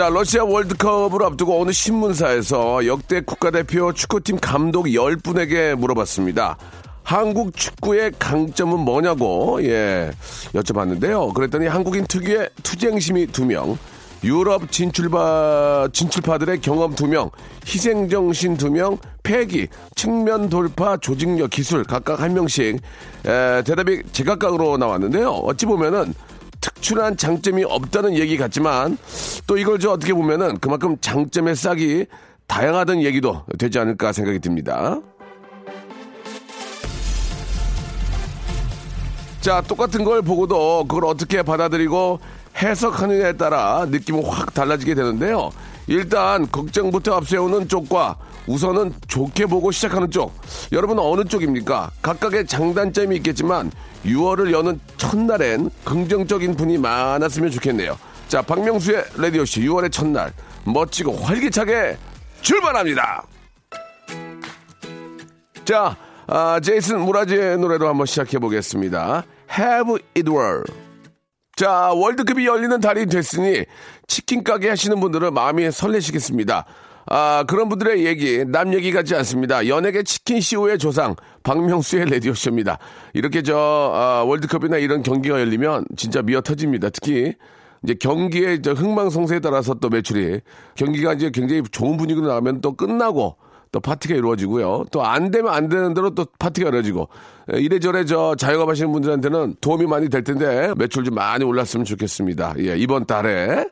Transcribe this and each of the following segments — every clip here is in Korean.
자 러시아 월드컵을 앞두고 어느 신문사에서 역대 국가대표 축구팀 감독 10분에게 물어봤습니다 한국 축구의 강점은 뭐냐고 예 여쭤봤는데요 그랬더니 한국인 특유의 투쟁심이 2명 유럽 진출파, 진출파들의 경험 2명, 희생정신 2명, 패기, 측면 돌파, 조직력, 기술 각각 한 명씩 에, 대답이 제각각으로 나왔는데요. 어찌 보면은 특출한 장점이 없다는 얘기 같지만 또 이걸 저 어떻게 보면은 그만큼 장점의 싹이 다양하다는 얘기도 되지 않을까 생각이 듭니다. 자, 똑같은 걸 보고도 그걸 어떻게 받아들이고 해석하느냐에 따라 느낌은 확 달라지게 되는데요. 일단 걱정부터 앞세우는 쪽과 우선은 좋게 보고 시작하는 쪽. 여러분은 어느 쪽입니까? 각각의 장단점이 있겠지만 6월을 여는 첫날엔 긍정적인 분이 많았으면 좋겠네요. 자, 박명수의 라디오씨 6월의 첫날 멋지고 활기차게 출발합니다. 자, 아, 제이슨 무라지의 노래로 한번 시작해 보겠습니다. Have it well. 자, 월드컵이 열리는 달이 됐으니 치킨 가게 하시는 분들은 마음이 설레시겠습니다. 아, 그런 분들의 얘기, 남 얘기 같지 않습니다. 연예계 치킨 CO의 조상, 박명수의 레디오쇼입니다. 이렇게 저, 아, 월드컵이나 이런 경기가 열리면 진짜 미어 터집니다. 특히 이제 경기의 저 흥망성쇠에 따라서 또 매출이 경기가 이제 굉장히 좋은 분위기로 나가면 또 끝나고 또 파티가 이루어지고요. 또 안 되면 안 되는 대로 또 파티가 이루어지고 이래저래 저 자영업 하시는 분들한테는 도움이 많이 될 텐데 매출 좀 많이 올랐으면 좋겠습니다. 예, 이번 달에.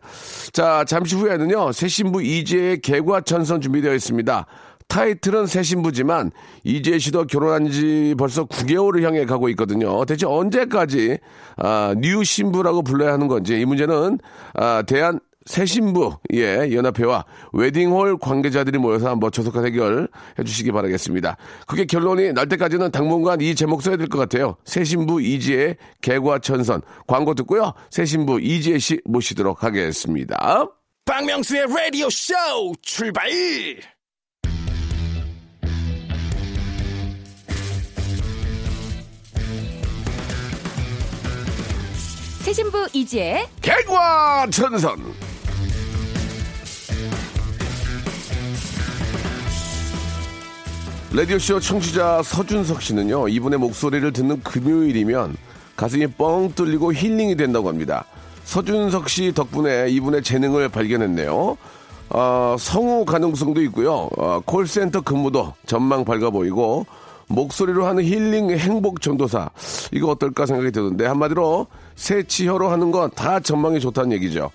자, 잠시 후에는요. 새 신부 이재의 개과천선 준비되어 있습니다. 타이틀은 새 신부지만 이지혜 씨도 결혼한 지 벌써 9개월을 향해 가고 있거든요. 대체 언제까지 아, new 신부라고 불러야 하는 건지 이 문제는 아, 대한 새 신부 예 연합회와 웨딩홀 관계자들이 모여서 한번 조속한 해결 해주시기 바라겠습니다. 그게 결론이 날 때까지는 당분간 이 제목 써야 될 것 같아요. 새 신부 이지혜의 개과천선 광고 듣고요. 새 신부 이지혜 씨 모시도록 하겠습니다. 박명수의 Radio Show 출발. 새신부 이지혜 개과천선 라디오쇼 청취자 서준석 씨는요, 이분의 목소리를 듣는 금요일이면 가슴이 뻥 뚫리고 힐링이 된다고 합니다. 서준석 씨 덕분에 이분의 재능을 발견했네요. 어, 성우 가능성도 있고요. 어, 콜센터 근무도 전망 밝아 보이고, 목소리로 하는 힐링 행복 전도사. 이거 어떨까 생각이 드는데, 한마디로 새치혀로 하는 건 다 전망이 좋다는 얘기죠.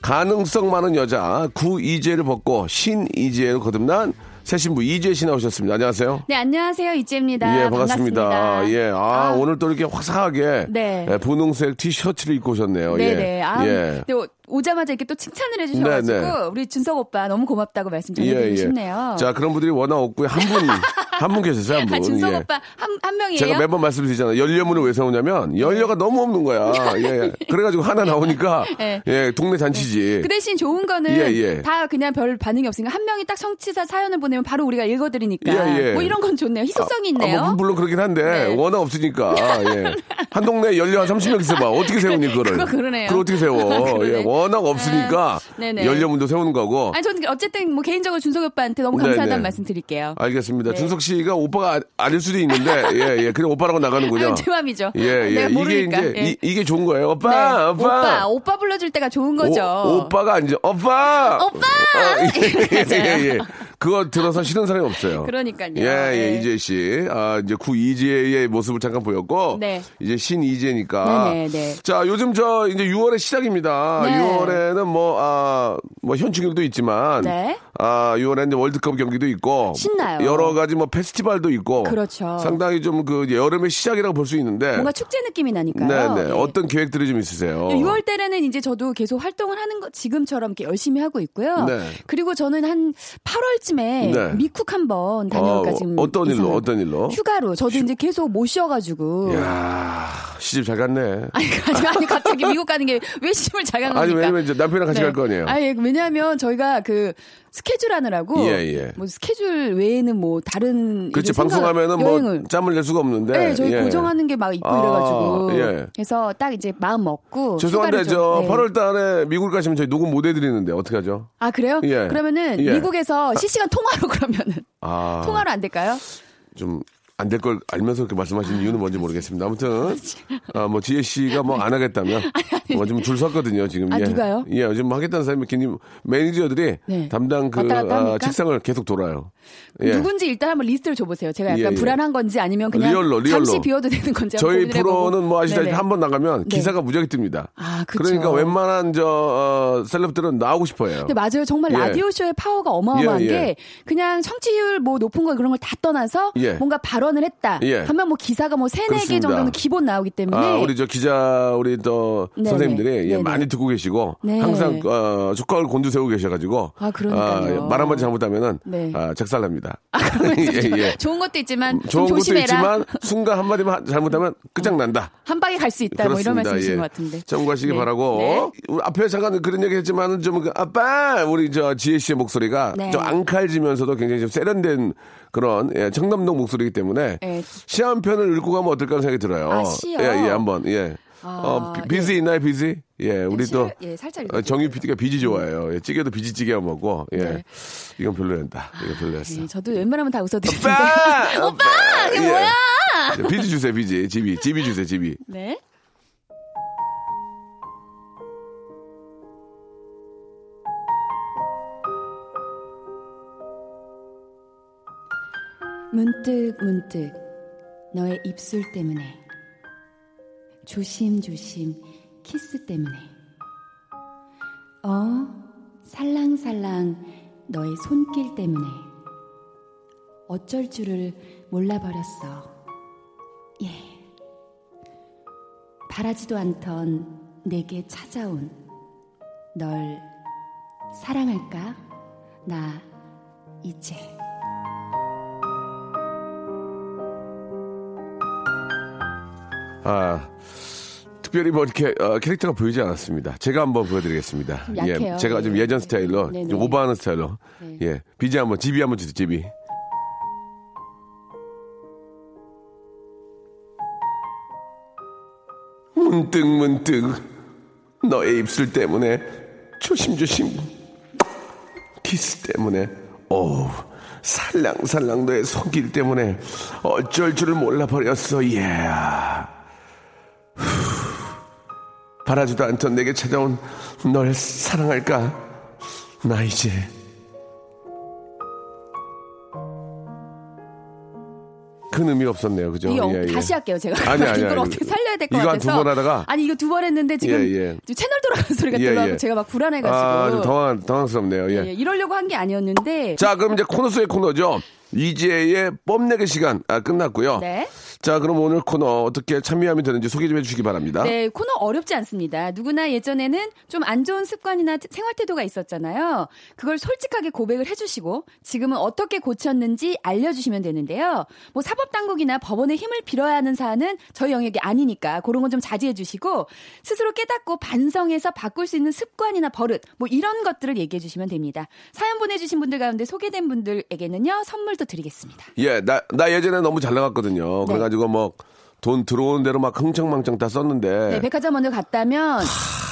가능성 많은 여자 구이재를 벗고 신이재로 거듭난 새 신부 이재 씨 나오셨습니다. 안녕하세요. 네 안녕하세요 이지혜입니다 예, 반갑습니다. 예, 아, 오늘 또 이렇게 화사하게 네. 예, 분홍색 티셔츠를 입고 오셨네요. 네네 예. 아, 예. 네, 오- 오자마자 이렇게 또 칭찬을 해주셔가지고 네, 네. 우리 준석 오빠 너무 고맙다고 말씀 전해드리고 싶네요 자, 그런 분들이 워낙 없고요. 한 분, 한 분 계셨어요, 한 분. 아, 준석 예. 오빠 한, 한 명이에요? 제가 매번 말씀드리잖아요. 연료문을 왜 세우냐면 연료가 너무 없는 거야. 예. 그래가지고 하나 나오니까 네. 예, 동네 잔치지. 그 대신 좋은 거는 예, 예. 다 그냥 별 반응이 없으니까 한 명이 딱 성취사 사연을 보내면 바로 우리가 읽어드리니까 예, 예. 뭐 이런 건 좋네요 희소성이 있네요 아, 뭐 물론 그렇긴 한데 네. 워낙 없으니까 예. 한 동네 연료 한 30명 있어봐 어떻게 세우니 그거를 그거 그러네요. 그걸 어떻게 세워. 예, 워낙 없으니까 아, 네네. 연료문도 세우는 거고 아니 저는 어쨌든 뭐 개인적으로 준석 오빠한테 너무 네, 감사하다는 네. 말씀 드릴게요 알겠습니다 네. 준석 씨가 오빠가 아- 아닐 수도 있는데 예, 예. 그냥 오빠라고 나가는군요 제 맘이죠 예, 예. 이게 모르니까 이제 예. 이, 게 좋은 거예요 오빠 네. 오빠 오빠 오빠 불러줄 때가 좋은 거죠 오, 오빠가 아니죠 오빠 오빠! 어, 예, 예, 예, 예. 그거 들어서 싫은 사람이 없어요. 그러니까요. 예, 예, 네. 이재 씨. 아, 이제 구 이재의 모습을 잠깐 보였고. 네. 이제 신 이재니까. 네네, 네. 자, 요즘 저 이제 6월의 시작입니다. 네. 6월에는 뭐, 아, 뭐 현충일도 있지만. 네. 아, 6월에 이제 월드컵 경기도 있고. 신나요. 여러 가지 뭐 페스티벌도 있고. 그렇죠. 상당히 좀 그 여름의 시작이라고 볼 수 있는데. 뭔가 축제 느낌이 나니까요. 네네. 네. 어떤 계획들이 좀 있으세요? 6월 달에는 이제 저도 계속 활동을 하는 것 지금처럼 이렇게 열심히 하고 있고요. 네. 그리고 저는 한 8월 쯤에 네. 미쿡 한번 다녀올까 어, 지금 어떤 일로, 예상을- 어떤 일로? 휴가로 저도 이제 계속 못 쉬어가지고 야 시집 잘 갔네. 아니, 아니, 아니 갑자기 미국 가는 게 왜 시집을 잘 가는 아니, 겁니까? 왜냐면 이제 남편이랑 같이 갈거 아니에요? 아니, 왜냐하면 저희가 그 스케줄 하느라고 예, 예. 뭐 스케줄 외에는 뭐 다른 그렇지, 방송하면은 뭐 여행을 짬을 낼 수가 없는데. 네, 저희 예. 고정하는 게 막 있고 아, 이래가지고. 예. 그래서 딱 이제 마음 먹고. 죄송한데 저 네. 8월 달에 미국 가시면 저희 녹음 못 해드리는데 어떻게 하죠? 아, 그래요? 예. 그러면은 예. 미국에서 실시간 통화로 그러면은. 아, 통화로 안 될까요? 좀 안 될 걸 알면서 그렇게 말씀하시는 이유는 뭔지 모르겠습니다. 아무튼 아, 뭐 지혜 씨가 뭐 안 하겠다면 뭐좀줄 섰거든요 지금. 아, 예. 누가요? 예, 요즘 하겠다는 사람이 괜히 매니저들이 네. 담당 그 아? 책상을 계속 돌아요. 예. 누군지 일단 한번 리스트를 줘보세요. 제가 약간 예, 예. 불안한 건지 아니면 그냥 real로, real로. 잠시 비워도 되는 건지 저희. 프로는 뭐 아시다시피. 한 번 나가면 네. 기사가 무지하게 뜹니다. 아, 그쵸. 그러니까 웬만한 저 어, 셀럽들은 나오고 싶어요. 근데 맞아요. 정말 예. 라디오 쇼의 파워가 어마어마한 예, 예. 게 그냥 청취율 뭐 높은 거 그런 걸 다 떠나서 예. 뭔가 발언을 했다. 예. 하면 뭐 기사가 뭐 세네 개 그렇습니다. 정도는 기본 나오기 때문에 아, 우리 저 기자 우리 또 네네. 선생님들이 예, 네네. 많이 듣고 계시고 네. 항상 어, 조각을 곤두세우고 계셔가지고 아, 그러니까요. 말 한마디 잘못하면은 네. 아, 작살납니다. 그러면서 예, 예. 좋은 것도 있지만 좀 좋은 것도 조심해라. 있지만 순간 한마디만 하- 잘못하면 끝장난다. 한 방에 갈 수 있다. 뭐 이런 말씀이신 것 같은데. 참고하시기 네. 바라고. 네. 앞에 잠깐 그런 얘기 했지만은 좀 그, 아빠! 우리 저 지혜 씨의 목소리가 네. 좀 앙칼지면서도 굉장히 좀 세련된 그런 예, 청남동 목소리이기 때문에 네. 시한 편을 읽고 가면 어떨까 하는 생각이 들어요. 아, 시요? 예, 예, 한번. 예. 아, 어, 비- 비지 있나요, 비지? 예, 우리 시- 또 예, 살짝 어. 정유 PD가 비지 좋아해요. 예, 찌개도 비지찌개 먹고. 예. 네. 이건 별로였다. 이거 별로였어. 네, 저도 웬만하면 다 웃어 드리는데. 오빠! 오빠! 그게 예. 뭐야? 비지 주세요, 비지. 집이. 집이 주세요, 집이. 네. 문득 문득 너의 입술 때문에 조심조심 키스 때문에. 어 살랑살랑 너의 손길 때문에. 어쩔 줄을 몰라버렸어. 예. 바라지도 않던 내게 찾아온 널 사랑할까? 나 이제 아, 특별히 뭐 이렇게 어, 캐릭터가 보이지 않았습니다. 제가 한번 보여드리겠습니다. 좀 약해요. 예, 제가 좀 네. 예전 스타일로 네네. 좀 오버하는 스타일로 네. 예, 비지 한번 집이 한번 주세요. 집이. 문득 문득 너의 입술 때문에 조심조심 키스 때문에 오 살랑살랑 너의 손길 때문에 어쩔 줄을 몰라 버렸어 예 후, 바라지도 않던 내게 찾아온 널 사랑할까? 나 이제 큰 의미가 없었네요. 그죠? 이거 예, 예. 다시 할게요 제가. 아니, 아니, 이걸 아니. 어떻게 살려야 될것 이거 같아서. 한두번 하다가 아니 이거 두 번 했는데 지금 예, 예. 채널 돌아가는 소리가 예, 들어가고 예. 제가 막 불안해가지고. 아, 좀 당황, 당황스럽네요. 예, 이러려고 한 게 아니었는데. 자, 그럼 이제 코너 속의 코너죠. 이재의 뽐내기 시간 아, 끝났고요. 네. 자, 그럼 오늘 코너 어떻게 참여하면 되는지 소개 좀 해주시기 바랍니다. 네, 코너 어렵지 않습니다. 누구나 예전에는 좀 안 좋은 습관이나 태- 생활 태도가 있었잖아요. 그걸 솔직하게 고백을 해주시고 지금은 어떻게 고쳤는지 알려주시면 되는데요. 뭐 사법 당국이나 법원의 힘을 빌어야 하는 사안은 저희 영역이 아니니까 그런 건 좀 자제해 주시고 스스로 깨닫고 반성해서 바꿀 수 있는 습관이나 버릇 뭐 이런 것들을 얘기해 주시면 됩니다. 사연 보내주신 분들 가운데 소개된 분들에게는요 선물 도 드리겠습니다. 예, 나, 나 예전에 너무 잘 네. 나갔거든요. 그래가지고 뭐 돈 들어오는 대로 막 흥청망청 다 썼는데. 네, 백화점 먼저 갔다면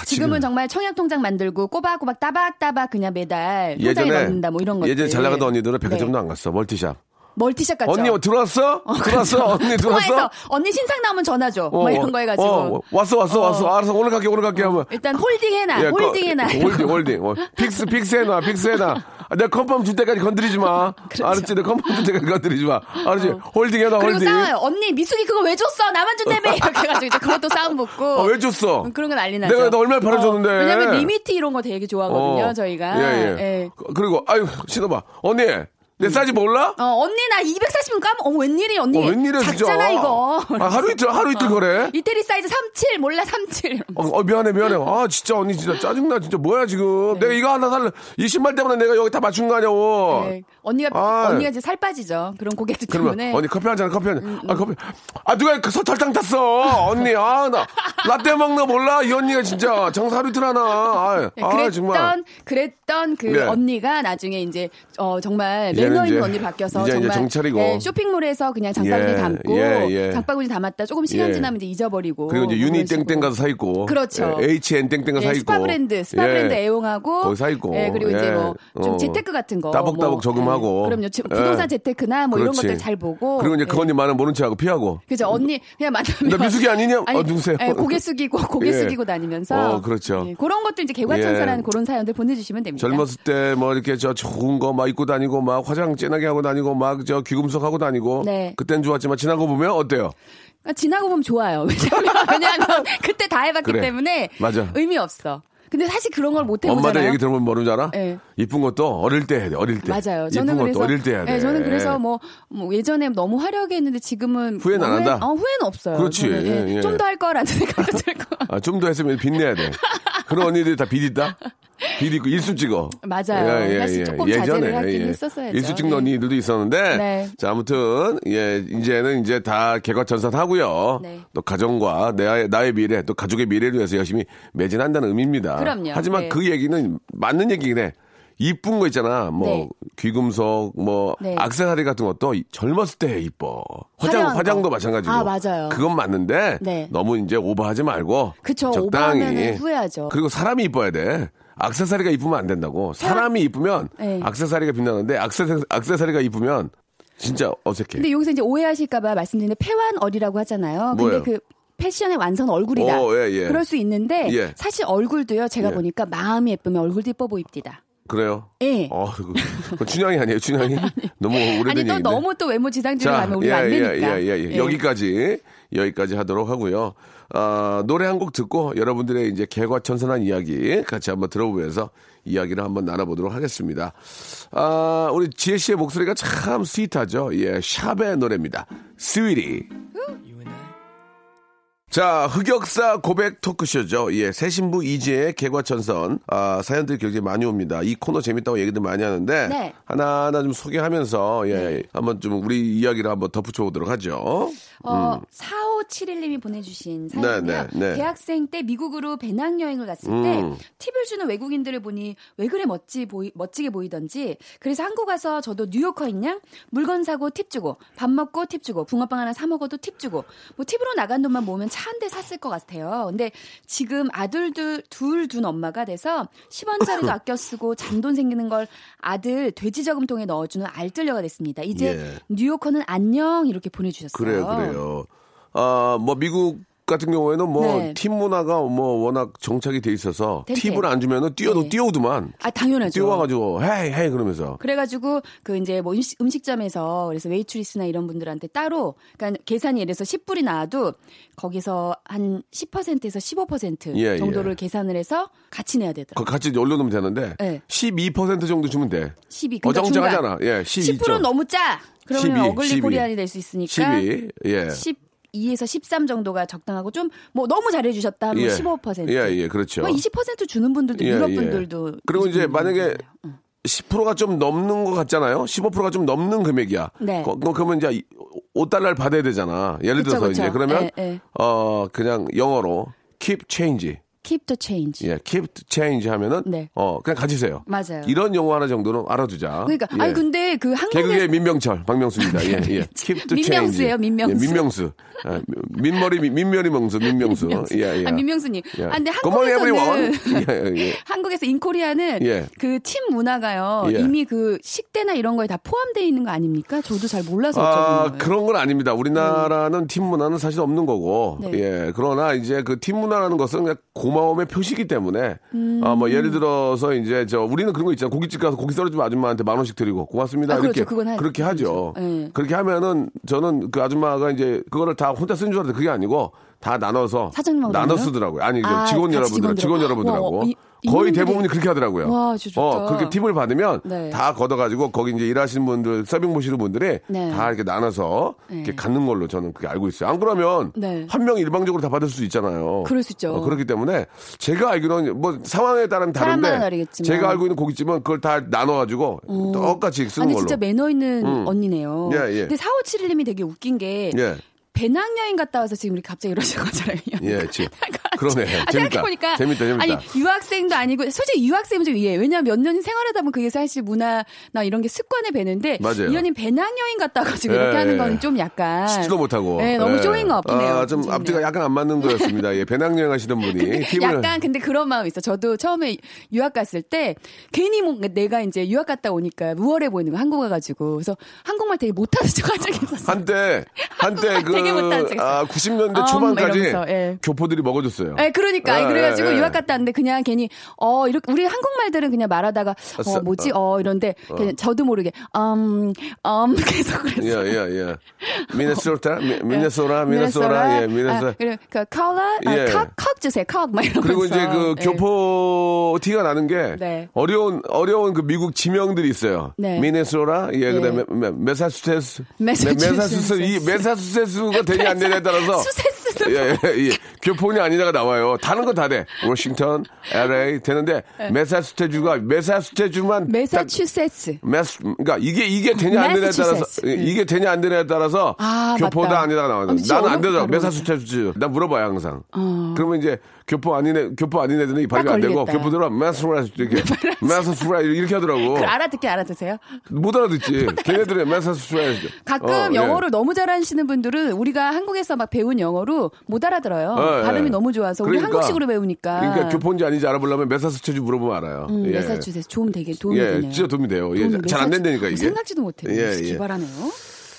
지금은 지금. 정말 청약 통장 만들고 꼬박꼬박 따박따박 그냥 매달 통장에 넣는다 뭐 이런 것들. 예전에 잘 나가던 언니들은 백화점도 네. 안 갔어. 멀티샵. 멀티샵 갔죠. 언니 뭐 들어왔어? 들어왔어? 언니 들어왔어? 통화해서 언니 신상 나오면 전화 줘. 뭐 이런 거 해가지고. 어, 왔어, 왔어, 어. 왔어. 알았어, 오늘 갈게, 오늘 갈게 하면. 일단 holding 해놔. 예, holding 거- 해놔. holding, holding. 어, fix, fix 해놔, fix 해놔. 아, 내가 confirm 줄 때까지 건드리지 마. 그렇죠. 알았지? 내가 confirm 줄 때까지 건드리지 마. 알았지? holding 해놔, 그리고 holding. 싸워요. 언니 미숙이 그거 왜 줬어? 나만 준다며 이렇게 해가지고 이제 그것도 싸움 붙고. 아, 왜 줬어? 음, 그런 건 난리 나죠. 내가 너 얼마나 팔아줬는데. 어, 왜냐면 limited 이런 거 되게 좋아하거든요, 어. 저희가. 예, 예. 예. 그- 그리고, 아유, 신어봐. 언니, 내 사이즈 몰라? 어, 언니 나 240은 까먹, 어머, 웬일이, 언니. 어, 웬일이야, 진짜. 작잖아, 이거. 아, 하루 이틀, 하루 이틀 거래? 이태리 사이즈 37, 몰라, 37. 어, 어, 미안해, 미안해. 아, 진짜 언니 진짜 짜증나. 진짜 뭐야, 지금. 네. 내가 이거 하나 살래. 이 신발 때문에 내가 여기 다 맞춘 거 아냐고. 네. 언니가, 아. 언니가 이제 살 빠지죠. 그런 고객들 때문에. 언니 커피 한 잔, 커피 한 잔. 음, 아, 커피. 아, 누가 그 설탕 탔어. 언니, 아, 나 라떼 먹는 거 몰라? 이 언니가 진짜 장사 하루 이틀 하나. 아, 네, 아 그랬던 정말. 그랬던 그 네. 언니가 나중에 이제 어 정말 이제는 매너 있는 이제- 언니로 바뀌어서 이제 이제 정말 정찰이고. 예, 쇼핑몰에서 그냥 장바구니 예, 담고 예, 예. 장바구니 담았다 조금 시간 예. 지나면 이제 잊어버리고 그리고 이제 뭐 유니. 땡땡 가서 사 입고. 그렇죠. 예, HN 땡땡 가서 예, 사 입고. 스파 브랜드, 스파 예. 브랜드 애용하고, 거기 사 입고. 예, 그리고 이제 예. 뭐좀 어. 재테크 같은 거, 따복따복 뭐, 저금하고. 예, 그럼요. 부동산 재테크나 뭐 이런 그렇지. 것들 잘 보고, 그리고 이제 그 예. 언니 말은 모른 척하고 피하고. 그죠 언니 그냥 만나면 나 미숙이 아니냐? 아니, 어, 누구세요? 예, 고개 숙이고 고개 예. 숙이고 다니면서 어, 그렇죠. 예, 그런 것들 이제 개과천선하는 예. 그런 사연들 보내주시면 됩니다. 젊었을 때 뭐 이렇게 저 좋은 거 막 입고 다니고 막 화장 진하게 하고 다니고 막 저 귀금속 하고 다니고. 네. 그땐 좋았지만 지나고 보면 어때요? 아, 지나고 보면 좋아요. 왜냐면, 왜냐면 그때 다 해봤기 그래. 때문에 맞아. 의미 없어. 근데 사실 그런 걸못 엄마들 해보잖아요. 얘기 들어보면 모르는 줄 알아? 예. 이쁜 것도 어릴 때 해야 돼, 어릴 때. 맞아요. 이쁜 저는 것도 그래서 어릴 때 해야 돼. 예, 저는 그래서 뭐, 뭐 예전에 너무 화려하게 했는데 지금은 후회는 안뭐 후회- 한다? 어, 후회는 없어요. 그렇지. 예, 예, 예. 좀더 할 거라는 생각도 들고. 아, 좀 더 했으면 빚내야 돼. 그런 언니들이 다빚 있다? 빚 있고 일수 찍어. 맞아요. 사실 조금 자제를 하긴 했었어야죠. 일수 찍는 예. 언니들도 있었는데. 네. 자, 아무튼, 예, 이제는 이제 다 개과천선 하고요. 네. 또 가정과 나의, 나의 미래, 또 가족의 미래를 위해서 열심히 매진한다는 의미입니다. 그럼요. 하지만 네. 그 얘기는 맞는 얘기긴 해. 이쁜 거 있잖아. 뭐, 네. 귀금속, 뭐, 네. 악세사리 같은 것도 이- 젊었을 때 이뻐. 화장, 거. 화장도 마찬가지고. 아, 맞아요. 그건 맞는데. 네. 너무 이제 오버하지 말고. 그쵸, 적당히. 후회하죠. 그리고 사람이 이뻐야 돼. 악세사리가 이쁘면 안 된다고. 사람이 이쁘면 네. 악세사리가 빛나는데 악세, 악세사리가 이쁘면 진짜 어색해. 근데 여기서 이제 오해하실까봐 말씀드리는데 패완얼이라고 하잖아요. 뭐예요? 근데 그 패션의 완성은 얼굴이다. 오, 예, 예. 그럴 수 있는데 예. 사실 얼굴도요. 제가 예. 보니까 마음이 예쁘면 얼굴도 예뻐 보입니다. 그래요? 예. 어, 그, 그 춘향이 아니에요, 춘향이? 너무 오래된 아니 또 얘기인데. 너무 또 외모 지상주의 가면 우리가 안 되니까. 예, 예, 예, 예. 여기까지, 여기까지 하도록 하고요. 아, 노래 한 곡 듣고 여러분들의 이제 개과천선한 이야기 같이 한번 들어보면서 이야기를 한번 나눠보도록 하겠습니다. 아, 우리 지혜 씨의 목소리가 참 스윗하죠. 예, 샵의 노래입니다. Sweetie. 자, 흑역사 고백 토크쇼죠. 예, 새신부 이지의 개과천선. 아, 사연들이 굉장히 많이 옵니다. 이 코너 재밌다고 얘기들 많이 하는데. 네. 하나하나 좀 소개하면서, 예, 한번 좀 우리 이야기를 한번 덧붙여 보도록 하죠. 어, 4571님이 보내주신 사연이요. 음. 네, 네, 네. 대학생 때 미국으로 배낭여행을 갔을 음. 때 팁을 주는 외국인들을 보니 왜 그래 멋지 보이, 멋지게 보이던지 그래서 한국 와서 저도 뉴요커인 양 물건 사고 팁 주고 밥 먹고 팁 주고 붕어빵 하나 사 먹어도 팁 주고 뭐 팁으로 나간 돈만 모으면 차 한 대 샀을 것 같아요. 근데 지금 아들들 둘둔 엄마가 돼서 10원짜리도 아껴 쓰고 잔돈 생기는 걸 아들 돼지 저금통에 넣어주는 알뜰녀가 됐습니다. 이제 예. 뉴요커는 안녕 이렇게 보내주셨어요. 그래요, 그래요. 아, 뭐, 미국 같은 경우에는 뭐, 네. 팀 문화가 뭐, 워낙 정착이 돼 있어서 템템. 팁을 안 주면은 뛰어도 네. 뛰어오더만. 아 당연하죠. 뛰어와가지고, 헤이, 헤이, 그러면서. 그래가지고 그 이제 뭐 음식, 음식 점에서 그래서 웨이트리스나 이런 분들한테 따로 그러니까 계산이 예를 들어서 10불이 나와도 거기서 한 10%에서 15% 예, 정도를 예. 계산을 해서 같이 내야 그거 되더라고요. 같이 올려놓으면 되는데. 네. 12% 정도 주면 돼. 12. 그러니까. 어정쩡하잖아. 예, 12. 10%는 너무 짜. 그러면 12, 어글리 12. 코리안이 될 수 있으니까 12. 예. 12에서 13 정도가 적당하고 좀 뭐 너무 잘해 주셨다 하면 예. 15%. 예, 예, 그렇죠. 뭐20% 주는 분들도 예, 유럽 예. 분들도 그리고 이제 20% 만약에 있잖아요. 응. 10%가 좀 넘는 것 같잖아요. 15%가 좀 넘는 금액이야. 네. 거- 거- 그러면 이제 5달러를 받아야 되잖아. 예를 그쵸, 들어서 그쵸. 이제 그러면 예, 예. 어 그냥 영어로 keep change. Keep the change. 예, keep change 하면은 네. 어 그냥 가지세요. 맞아요. 이런 영어 하나 정도는 알아두자. 그러니까 예. 아니 근데 그 한국에 개그의 민명철 박명수입니다. 예, 예. keep the change. 민명수예요, 민명수. 예, 민명수. 아, 민머리 민- 민머리 명수 민명수. 민명수. 예, 예. 아, 민명수님. 예. 아, 근데 한국에서는 everyone. 예, 예. 한국에서 인코리아는 예. 그팀 문화가요. 예. 이미 그 식대나 이런 거에 다 포함되어 있는 거 아닙니까? 저도 잘 몰라서 아. 그런 건 아닙니다. 우리나라는 팀 문화는 사실 없는 거고. 네. 예. 그러나 이제 그 팀 문화라는 것은 그냥 고 마움의 표시기 때문에 음. 아, 뭐 예를 들어서 이제 저 우리는 그런 거 있잖아요. 고깃집 가서 고기 썰어주면 아줌마한테 만 원씩 드리고 고맙습니다. 아, 그렇죠. 이렇게 하- 그렇게 하죠. 그렇죠. 예. 그렇게 하면은 저는 그 아줌마가 이제 그거를 다 혼자 쓴줄 알았는데 그게 아니고 다 나눠서 나눠? 쓰더라고요. 아니 그 아, 직원 여러분들 직원. 여러분들하고 와, 이- 거의 대부분이 그렇게 하더라고요. 와, 진짜 어 좋다. 그렇게 팁을 받으면 네. 다 걷어가지고 거기 이제 일하시는 분들 서빙 보시는 분들이 네. 다 이렇게 나눠서 이렇게 네. 갖는 걸로 저는 그렇게 알고 있어요. 안 그러면 네. 한 명이 일방적으로 다 받을 수 있잖아요. 그럴 수 있죠. 어, 그렇기 때문에 제가 알기로는 뭐 상황에 따른 다른데. 제가 알고 있는 고깃집은 그걸 다 나눠가지고 똑같이 쓰는 아니 걸로. 진짜 매너 있는 음. 언니네요. 예, 예. 근데 4571님이 되게 웃긴 게 예. 배낭여행 갔다 와서 지금 이렇게 갑자기 이러신 거잖아요. 예, 지- 그러네. 아, 재밌다. 생각해보니까 재밌다, 재밌다. 아니 유학생도 아니고 솔직히 유학생은 좀 이해해. 왜냐면 몇 년 생활하다 보면 그게 사실 문화나 이런 게 습관에 배는데 맞아요. 이 언니 배낭여행 갔다 와가지고 예, 이렇게 하는 예. 거는 좀 약간 씻지도 못하고. 네, 너무 예. showing up이네요. 아, 좀 앞뒤가 약간 안 맞는 거였습니다. 예, 배낭여행 하시던 분이. 팁을. 약간 근데 그런 마음 있어. 저도 처음에 유학 갔을 때 괜히 뭔가 내가 이제 유학 갔다 오니까 우월해 보이는 거 한국 와가지고 그래서 한국말 되게 못하는 척 한 적이 있었어. 한때, 한때 그, 척. 아, 90년대 음, 초반까지 이러면서, 예. 교포들이 먹어줬어요. 네, 그러니까. 예, 그래가지고 예, 예. 유학 갔다 왔는데 그냥 괜히, 어, 이렇게, 우리 한국말들은 그냥 말하다가, 써- 어, 뭐지, 어, 이런데, 그냥 저도 모르게, 음, 음, 계속 그랬어요. 예, 예, 예. 미네소타, 미- 미네소라, 미네소라, 예, 미네소라. 아, 그리고 그 컬러, 예. 아, 컵, 컵 주세요, 컵, 막 이러면서. 그리고 이제 그 예. 교포 티가 나는 게 네. 어려운 어려운 그 미국 지명들이 있어요. 네. 미네소라, 예, 예. 그다음에 메- 메사추세츠, 이 메사추세츠가 되냐 안 되냐에 따라서 수세스도 예, 예, 예. 교포냐 아니 냐가 나와요. 다른 건 다 돼. 워싱턴, LA 되는데 메사추세츠가 메사추세츠만 딱 메사추세츠. 메스, 그러니까 이게 이게 되냐 안 되냐에 따라서. 예, 이게 되냐 안 되냐에 따라서 아, 교포다 맞다. 아니다가 나와요. 나는 안 되죠. 메사추세츠. 난 물어봐요 항상. 어. 그러면 이제 교포 아닌 애, 교포 아닌 애들은 이 발음이 안 되고. 교포들은 메스라 이렇게 메스라 이렇게 하더라고. 알아듣게 알아듣세요? 못 알아듣지. 걔네들의 메스라 가끔 어, 예. 영어를 너무 잘하시는 분들은 우리가 한국에서 막 배운 영어로 못 알아들어요. 예, 발음이 예. 너무 좋아서 우리 그러니까, 한국식으로 배우니까. 그러니까 교포인지 아닌지 알아보려면 메사추세츠 물어보면 알아요. 음, 예. 메사추세츠 도움 되게 도움이 예, 되네요. 진짜 도움이 돼요. 예, 도움이 잘안 메사추- 된다니까, 이게. 생각지도 못해요. 예, 예. 기발하네요.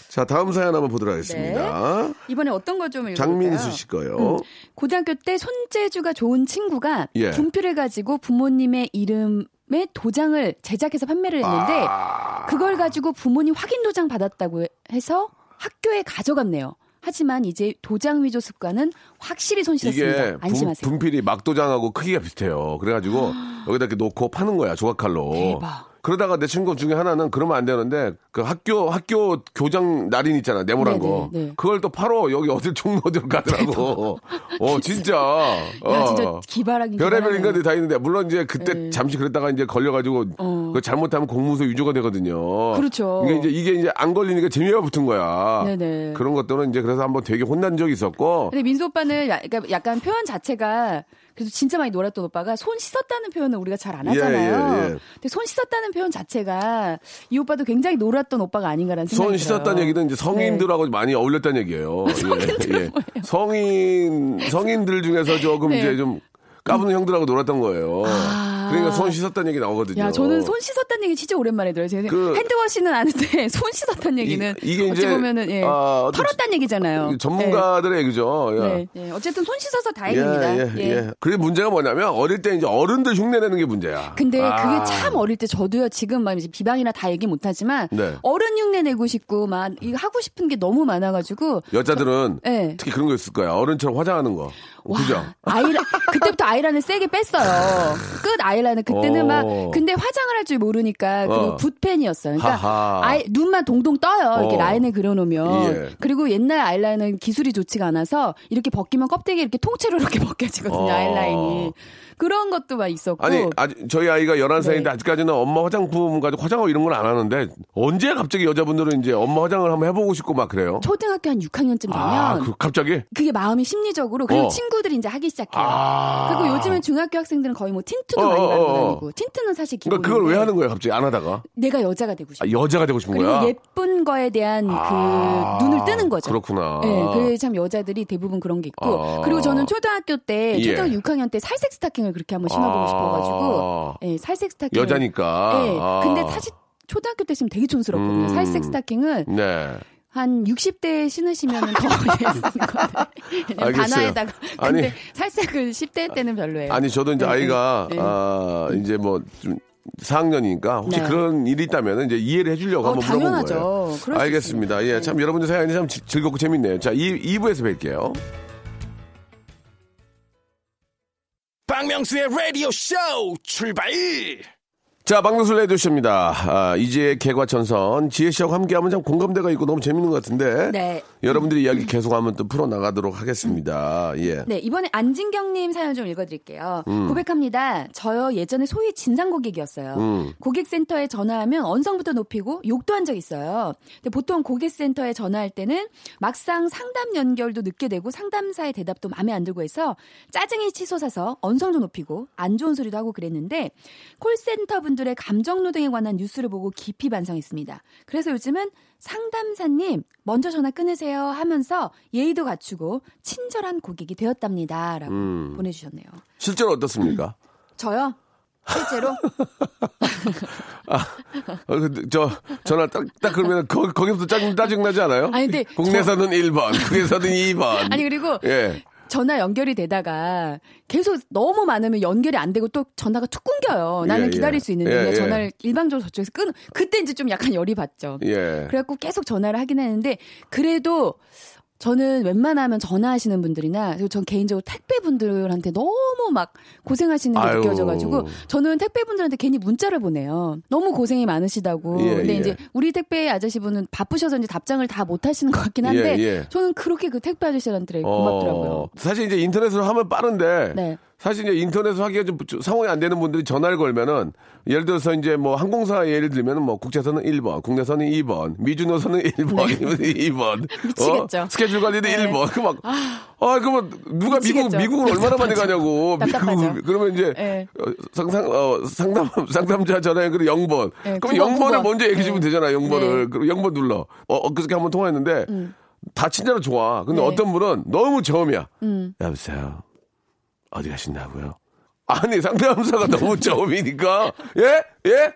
자 다음 사연 한번 보도록 하겠습니다. 이번에 어떤 걸좀 읽어볼까요? 장민수 씨 거요. 고등학교 때 손재주가 좋은 친구가 예. 분필을 가지고 부모님의 이름에 도장을 제작해서 판매를 했는데 아. 그걸 가지고 부모님 확인 도장 받았다고 해서 학교에 가져갔네요. 하지만 이제 도장 위조 습관은 확실히 손 씻었습니다. 이게 분, 안심하세요. 분 필이 막도장하고 크기가 비슷해요. 그래가지고 여기다 이렇게 놓고 파는 거야 조각칼로. 대박. 그러다가 내 친구 중에 하나는 그러면 안 되는데 그 학교 학교 교장 날인 있잖아 네네, 거 네. 그걸 또 팔어 여기 어딜 종로 어디로 가더라고. 어 진짜. 야, 어. 진짜 기발하긴 별의별. 인간들이 다 있는데 물론 이제 그때 네. 잠시 그랬다가 이제 걸려가지고 어. 그 잘못하면 공무서 유조가 되거든요. 그렇죠. 이게 이제 이게 이제 안 걸리니까 재미가 붙은 거야. 네네. 그런 것들은 이제 그래서 한번 되게 혼난 적이 있었고. 근데 민수 오빠는 야- 약간, 약간 표현 자체가 그래서 진짜 많이 놀았던 오빠가 손 씻었다는 표현을 우리가 잘안 예, 하잖아요. 예, 예. 근데 손 씻었다는 표현 자체가 이 오빠도 굉장히 놀았던 오빠가 아닌가라는 생각이 손 씻었다는 들어요. 얘기는 이제 성인들하고 많이 어울렸다는 얘기예요. 예, 예. 성인 성인들 중에서 조금 네. 이제 좀 까부는 형들하고 놀았던 거예요. 아. 그러니까 손 씻었다는 얘기 나오거든요. 야, 저는 손 씻었다는 얘기 진짜 오랜만에 들어요. 제가 그- 핸드워시는 아는데 손 씻었다는 얘기는 이- 이게 어찌 이제, 보면은 예. 아, 털었다는 얘기잖아요. 전문가들의 얘기죠. 예. 네. 네, 네. 어쨌든 손 씻어서 다행입니다. 예, 예, 예. 그게 문제가 뭐냐면 어릴 때 이제 어른들 흉내내는 게 문제야. 근데 아. 그게 참 어릴 때 저도요 지금 막 이제 비방이나 다 얘기 못하지만 네. 어른 흉내 내고 싶고 막 하고 싶은 게 너무 많아가지고 여자들은 네. 특히 그런 거 있을 거야. 어른처럼 화장하는 거. 그죠? 아이라 그때부터 아이라인을 세게 뺐어요. 끝 아이 라인 그때는 오. 막 근데 화장을 할 줄 모르니까 그 어. 붓펜이었어요. 그러니까 하하. 아이 눈만 동동 떠요. 이렇게 어. 라인을 그려놓으면 예. 그리고 옛날 아이라인은 기술이 좋지가 않아서 이렇게 벗기면 껍데기 이렇게 통째로 이렇게 벗겨지거든요. 어. 아이라인이 그런 것도 막 있었고 아니, 아직 저희 아이가 11살인데 네. 아직까지는 엄마 화장품 가지고 화장하고 이런 건 안 하는데 언제 갑자기 여자분들은 이제 엄마 화장을 한번 해보고 싶고 막 그래요? 초등학교 한 6학년쯤 되면 아, 그, 갑자기? 그게 마음이 심리적으로 그리고 어. 친구들이 이제 하기 시작해요. 아. 그리고 요즘엔 중학교 학생들은 거의 뭐 틴트도 어, 많이 어, 바르고 어. 다니고 틴트는 사실 기본. 그러니까 그걸 왜 하는 거예요, 갑자기 안 하다가? 내가 여자가 되고 싶어. 아, 여자가 되고 싶은 그리고 거야? 예쁜 거에 대한 아, 그 눈을 뜨는 거죠. 그렇구나. 네, 그게 참 여자들이 대부분 그런 게 있고. 아. 그리고 저는 초등학교 때, 예. 초등학교 6학년 때 살색 스타킹을 그렇게 한번 신어보고 아. 싶어가지고, 예, 살색 스타킹. 여자니까. 예. 아. 근데 사실 초등학교 때 있으면 되게 촌스럽거든요. 음. 살색 스타킹을 네. 한 60대 신으시면 더 예쁜 것 같아요. 단화에다가. 아니. 근데 살색은 10대 때는 별로예요. 아니 저도 이제 네, 아이가 네. 아 이제 뭐 좀 4학년이니까 혹시 네. 그런 일이 있다면 이제 이해를 해주려고 어, 한번 당연하죠. 거예요. 알겠습니다. 예, 참 여러분들 사연이 참 지- 즐겁고 재밌네요. 자, 2, 2부에서 뵐게요. 박명수의 라디오 쇼 출발! 자, 박명수 레디오쇼입니다. 아, 이제 개과천선 지혜 씨하고 함께하면 참 공감대가 있고 너무 재밌는 것 같은데 네. 여러분들이 이야기 계속 한번 또 풀어나가도록 하겠습니다. 예. 네, 이번에 안진경님 사연 좀 읽어드릴게요. 음. 고백합니다. 저요 예전에 소위 진상 고객이었어요. 음. 고객센터에 전화하면 언성부터 높이고 욕도 한 적 있어요. 근데 보통 고객센터에 전화할 때는 막상 상담 연결도 늦게 되고 상담사의 대답도 마음에 안 들고 해서 짜증이 치솟아서 언성도 높이고 안 좋은 소리도 하고 그랬는데 콜센터 분 들의 감정 노동에 관한 뉴스를 보고 깊이 반성했습니다. 그래서 요즘은 상담사님 먼저 전화 끊으세요 하면서 예의도 갖추고 친절한 고객이 되었답니다라고 음. 보내주셨네요. 실제로 어떻습니까? 저요 실제로 어, 그, 저, 전화 딱, 딱 그러면 거, 거기부터 짜증, 짜증나지 않아요? 아니, 근데 국내에서는 1번, 국내에서는 2번. 아니 그리고 예. 전화 연결이 되다가 계속 너무 많으면 연결이 안 되고 또 전화가 툭 끊겨요. 나는 예, 기다릴 예. 수 있는데 예, 예. 전화를 일방적으로 저쪽에서 끊. 그때 이제 좀 약간 열이 받죠. 예. 그래갖고 계속 전화를 하긴 했는데 그래도 저는 웬만하면 전화하시는 분들이나 그리고 전 개인적으로 택배 분들한테 너무 막 고생하시는 게 아유. 느껴져가지고 저는 택배 분들한테 괜히 문자를 보내요. 너무 고생이 많으시다고. 예, 근데 예. 이제 우리 택배 아저씨 분은 바쁘셔서 이제 답장을 다 못 하시는 것 같긴 한데 예, 예. 저는 그렇게 그 택배 아저씨한테 고맙더라고요. 어, 사실 이제 인터넷으로 하면 빠른데 네. 사실 이제 인터넷으로 하기가 좀, 좀 상황이 안 되는 분들이 전화를 걸면은 예를 들어서 이제 뭐 항공사 예를 들면 은 뭐 국제선은 1번, 국내선은 2번, 미주노선은 1번, 2번. 네. 미치겠죠. 어? 스케줄 관리는 네. 1번. 그 막, 아, 그러면 누가 미국, 미치겠죠. 미국을 얼마나 많이. 가냐고. 미국, 그러면 이제 네. 어, 상상, 어, 상담, 상담자 전화 연결 0번. 네, 그럼 9번, 0번을 9번. 먼저 얘기해 주면 네. 되잖아, 0번을. 네. 음. 그럼 0번 눌러. 어, 엊그저께 한번 통화했는데 다 친절하 좋아. 근데 네. 어떤 분은 너무 저음이야. 음. 여보세요. 어디 가신다고요? 아니 상담사가 너무 저음이니까 예? 예?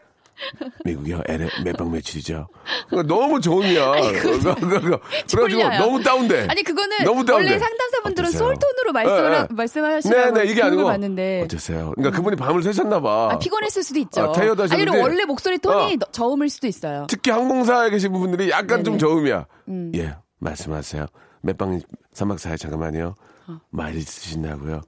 미국이요? LA 몇박 며칠이죠? 그러니까 너무 저음이야. 그러니까 그래가지고. 너무 다운돼. 아니 그거는 너무 다운돼. 원래 상담사분들은 어떠세요? 솔톤으로 말씀을 예, 하- 예. 말씀하시는 네네 이게 아니고 봤는데 어땠어요? 그러니까 그분이 밤을 새셨나 봐. 아, 피곤했을 수도 있죠. 아, 타이어드 아니 그리고 하셨는데- 원래 목소리 톤이 어. 너- 저음일 수도 있어요. 특히 항공사에 계신 분들이 약간 좀 네네. 음. 저음이야. 예, 말씀하세요. 몇방 3박 4일 잠깐만요. 어. 많이 있으신다고요?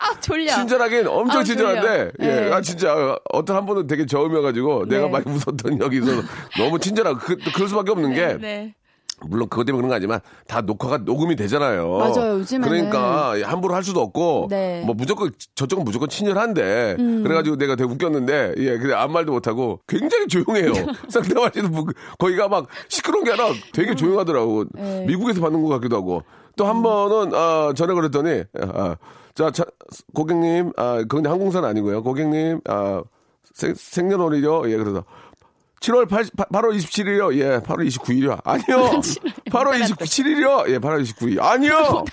아 졸려. 친절하긴 엄청 아, 친절한데. 예, 네. 아, 진짜, 어떤 한 분은 되게 저음이어가지고, 내가 네. 많이 웃었던 있어서 너무 친절하고, 그, 또 그럴 수밖에 없는 게, 네. 물론 그것 때문에 그런 거 아니지만, 다 녹화가 녹음이 되잖아요. 맞아요, 요즘에는. 그러니까, 함부로 할 수도 없고, 네. 음. 뭐 무조건, 저쪽은 무조건 친절한데, 그래가지고 내가 되게 웃겼는데, 예, 근데 아무 말도 못하고, 굉장히 조용해요. 분, 거기가 막 시끄러운 게 아니라 되게 조용하더라고. 네. 미국에서 받는 것 같기도 하고. 또 한 번은, 아, 전화 걸었더니, 아, 자, 자, 고객님, 아, 그건 항공사는 아니고요. 고객님, 아, 생, 생년월일이요? 예, 그래서. 7월 8, 8월 27일이요? 예, 8월 29일이요? 아니요! 8월 27일이요? 예, 8월 29일. 아니요!